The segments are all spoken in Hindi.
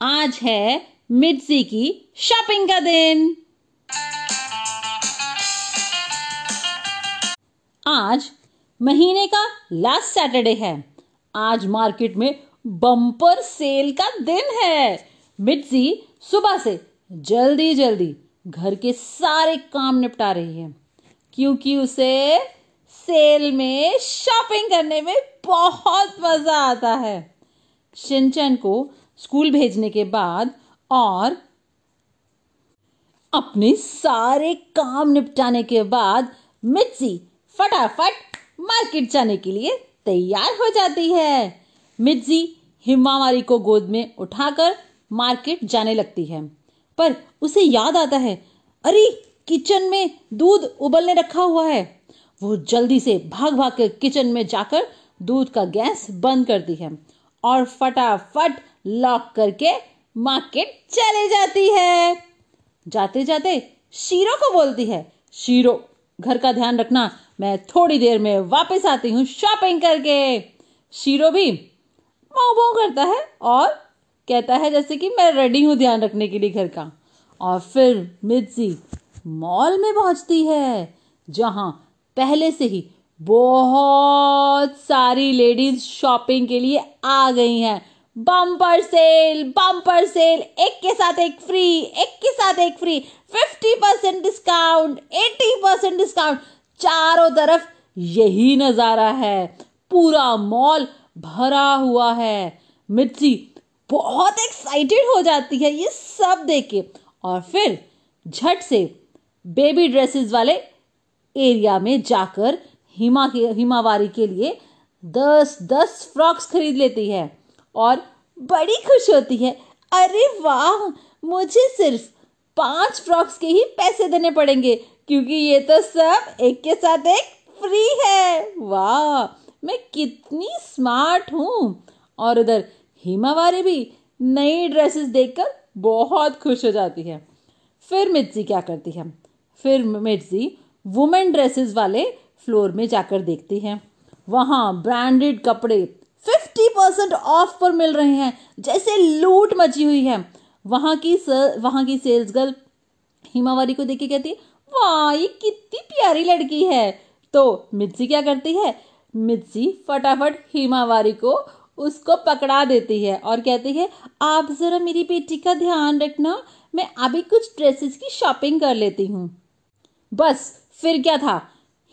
आज है मिर्ची की शॉपिंग का दिन। आज महीने का लास्ट सैटरडे है। आज मार्केट में बम्पर सेल का दिन है। मिर्ची सुबह से जल्दी जल्दी घर के सारे काम निपटा रही है, क्योंकि उसे सेल में शॉपिंग करने में बहुत मज़ा आता है। शिनचैन को स्कूल भेजने के बाद और अपने सारे काम निपटाने के बाद मिर्ची फटाफट मार्केट जाने के लिए तैयार हो जाती है। मिर्ची हिमावारी को गोद में उठाकर मार्केट जाने लगती है। पर उसे याद आता है, अरे, किचन में दूध उबलने रखा हुआ है। वो जल्दी से भाग भाग के किचन में जाकर दूध का गैस बंद करती है और फटाफट लॉक करके मार्केट चले जाती है। जाते जाते शीरो को बोलती है, शीरो, घर का ध्यान रखना, मैं थोड़ी देर में वापस आती हूँ शॉपिंग करके। शीरो भी माऊ माऊ करता है और कहता है, जैसे कि मैं रेडी हूँ ध्यान रखने के लिए घर का। और फिर मिर्ची मॉल में पहुँचती है, जहाँ पहले से ही बहुत सारी लेडीज़ शॉपिंग के लिए आ गई हैं। बम्पर सेल बम्पर सेल एक के साथ एक फ्री एक के साथ एक free fifty percent discount eighty percent discount चारों तरफ़ यही नज़ारा है। पूरा मॉल भरा हुआ है। मिर्ची बहुत एक्साइटेड हो जाती है ये सब देख के। और फिर झट से बेबी ड्रेसेस वाले एरिया में जाकर हिमा के, हिमावारी के लिए दस दस फ्रॉक्स खरीद लेती है। और बड़ी खुश होती है। अरे वाह, मुझे सिर्फ़ पाँच फ्रॉक्स के ही पैसे देने पड़ेंगे, क्योंकि ये तो सब एक के साथ एक फ्री है। वाह, मैं कितनी स्मार्ट हूँ। और उधर हिमावारी भी नई ड्रेसेस देखकर बहुत खुश हो जाती है। फिर मिर्जी क्या करती है? फिर मिर्जी वुमेन ड्रेसेस वाले फ्लोर में जाकर देखती हैं। वहाँ ब्रांडेड कपड़े फिफ्टी परसेंट ऑफ़ पर मिल रहे हैं, जैसे लूट मची हुई है। वहाँ की सर, वहाँ की सेल्स गर्ल हिमावारी को देख के कहती वाह, ये कितनी प्यारी लड़की है। तो मिर्ची क्या करती है? मिर्ची फटाफट हिमावारी को उसको पकड़ा देती है और कहती है, आप जरा मेरी बेटी का ध्यान रखना, मैं अभी कुछ ड्रेसेस की शॉपिंग कर लेती हूँ। बस, फिर क्या था?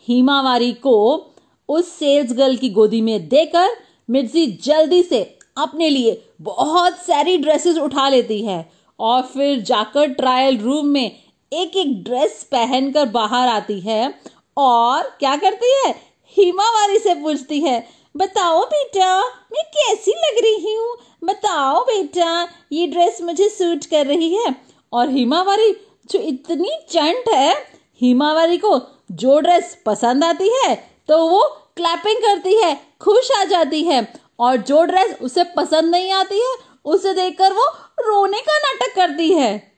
हिमावारी को उस सेल्स गर्ल की गोदी में देकर मिर्जी जल्दी से अपने लिए बहुत सारी ड्रेसेस उठा लेती है और फिर जाकर ट्रायल रूम में एक एक ड्रेस पहनकर बाहर आती है और क्या करती है? हिमावारी से पूछती है, बताओ बेटा, मैं कैसी लग रही हूँ? बताओ बेटा, ये ड्रेस मुझे सूट कर रही है। और हिमावारी जो इतनी चंट है हिमावारी को जो ड्रेस पसंद आती है तो वो क्लैपिंग करती है। खुश आ जाती है और जो ड्रेस उसे पसंद नहीं आती है, उसे देखकर वो रोने का नाटक करती है।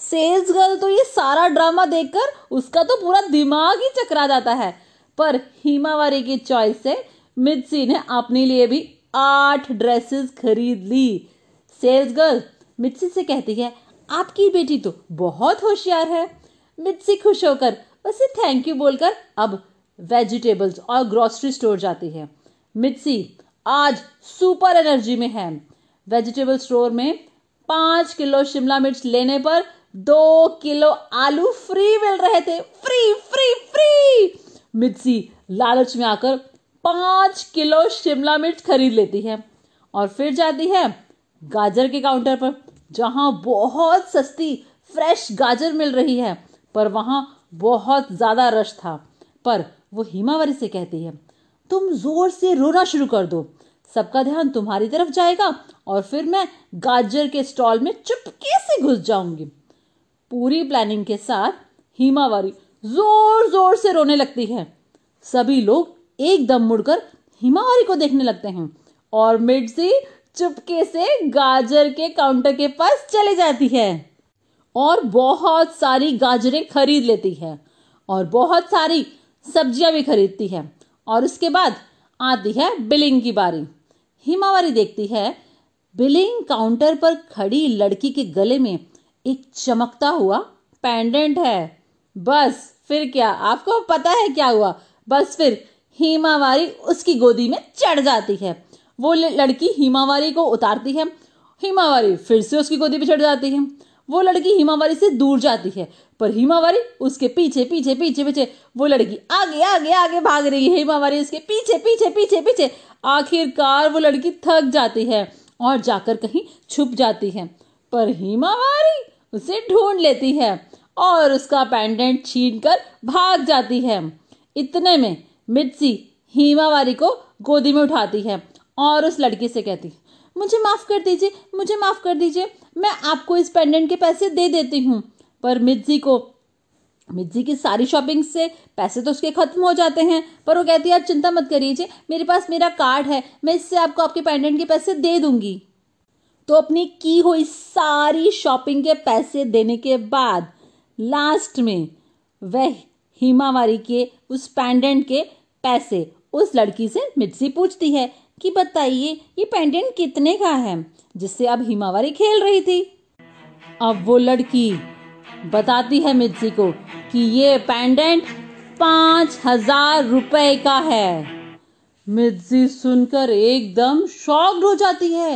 सेल्स गर्ल तो ये सारा ड्रामा देखकर उसका तो पूरा दिमाग ही चकरा जाता है। पर हिमावारी की चॉइस से मिर्ची ने अपने लिए भी आठ ड्रेसेस खरीद ली। सेल्स गर्ल मिर्ची से कहती है, आपकी बेटी तो बहुत होशियार है। मिर्ची खुश होकर उसे थैंक यू बोलकर अब वेजिटेबल्स और ग्रोसरी स्टोर जाती है। मिर्ची आज सुपर एनर्जी में है। वेजिटेबल स्टोर में पाँच किलो शिमला मिर्च लेने पर दो किलो आलू फ्री मिल रहे थे। Free free free! मिर्ची लालच में आकर पाँच किलो शिमला मिर्च खरीद लेती है और फिर जाती है गाजर के काउंटर पर, जहाँ बहुत सस्ती, फ्रेश गाजर मिल रही है, पर वहाँ बहुत ज़्यादा रश था। पर वो हिमावरी से कहती है तुम ज़ोर से रोना शुरू कर दो। सबका ध्यान तुम्हारी तरफ़ जाएगा और फिर मैं गाजर के स्टॉल में चुपके से घुस जाऊँगी। पूरी प्लानिंग के साथ हिमावरी ज़ोर ज़ोर से रोने लगती है। सभी लोग एकदम मुड़कर हिमावरी को देखने लगते हैं और मिर्ची चुपके से गाजर के काउंटर के पास चले जाती है और बहुत सारी गाजरें खरीद लेती है और बहुत सारी सब्ज़ियाँ भी खरीदती है। और उसके बाद आती है बिलिंग की बारी। हिमावरी देखती है, बिलिंग काउंटर पर खड़ी लड़की के गले में एक चमकता हुआ पेंडेंट है। बस, फिर क्या? आपको पता है क्या हुआ? बस फिर हिमावारी उसकी गोदी में चढ़ जाती है। वो लड़की हिमावारी को उतारती है। हिमावारी फिर से उसकी गोदी पे चढ़ जाती है। वो लड़की हिमावारी से दूर जाती है, पर हिमावारी उसके पीछे पीछे पीछे पीछे, वो लड़की आगे आगे आगे भाग रही है। हिमावारी उसके पीछे पीछे पीछे पीछे, आखिरकार वो लड़की थक जाती है और जाकर कहीं छुप जाती है। पर हिमावारी उसे ढूंढ लेती है और उसका पेंडेंट छीन कर भाग जाती है। इतने में मिर्ची हिमावारी को गोदी में उठाती है और उस लड़की से कहती मुझे माफ़ कर दीजिए, मुझे माफ़ कर दीजिए। मैं आपको इस पेंडेंट के पैसे दे देती हूँ। पर मिर्जी को, मिर्जी की सारी शॉपिंग से पैसे तो उसके खत्म हो जाते हैं। पर वो कहती है, आप चिंता मत करिए, मेरे पास मेरा कार्ड है। मैं इससे आपको आपके पेंडेंट के पैसे दे दूँगी। तो अपनी की हुई सारी शॉपिंग के पैसे देने के बाद लास्ट में वह हिमावारी के उस पेंडेंट के पैसे उस लड़की से मिर्जी पूछती है कि बताइए, ये पेंडेंट कितने का है? जिससे अब हिमावारी खेल रही थी। अब वो लड़की बताती है मिर्ची को कि ये पेंडेंट पाँच हज़ार रुपए का है। मिर्जी सुनकर एकदम शॉक्ड हो जाती है।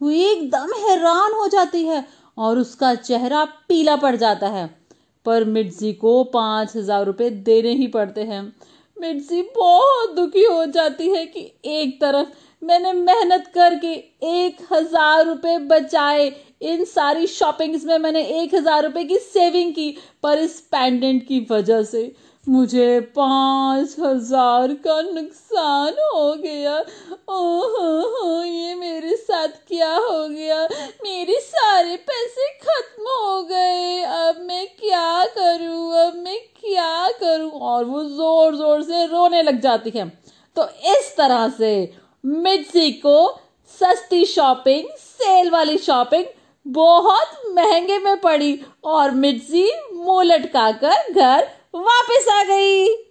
वो एकदम हैरान हो जाती है और उसका चेहरा पीला पड़ जाता है। पर मिर्जी को पाँच हज़ार रुपये देने ही पड़ते हैं। मिर्जी बहुत दुखी हो जाती है कि एक तरफ़ मैंने मेहनत करके एक हज़ार रुपये बचाए। इन सारी शॉपिंग्स में मैंने एक हज़ार रुपये की सेविंग की, पर इस पेंडेंट की वजह से मुझे पाँच हज़ार का नुकसान हो गया। ओह हो, ये मेरे साथ क्या हो गया? मेरे सारे पैसे खत्म हो गए। अब मैं क्या करूँ? अब मैं क्या करूँ? और वो ज़ोर ज़ोर से रोने लग जाती है। तो इस तरह से मिर्ची को सस्ती शॉपिंग, सेल वाली शॉपिंग बहुत महँगे में पड़ी और मिर्ची मुँह लटका कर घर वापस आ गई।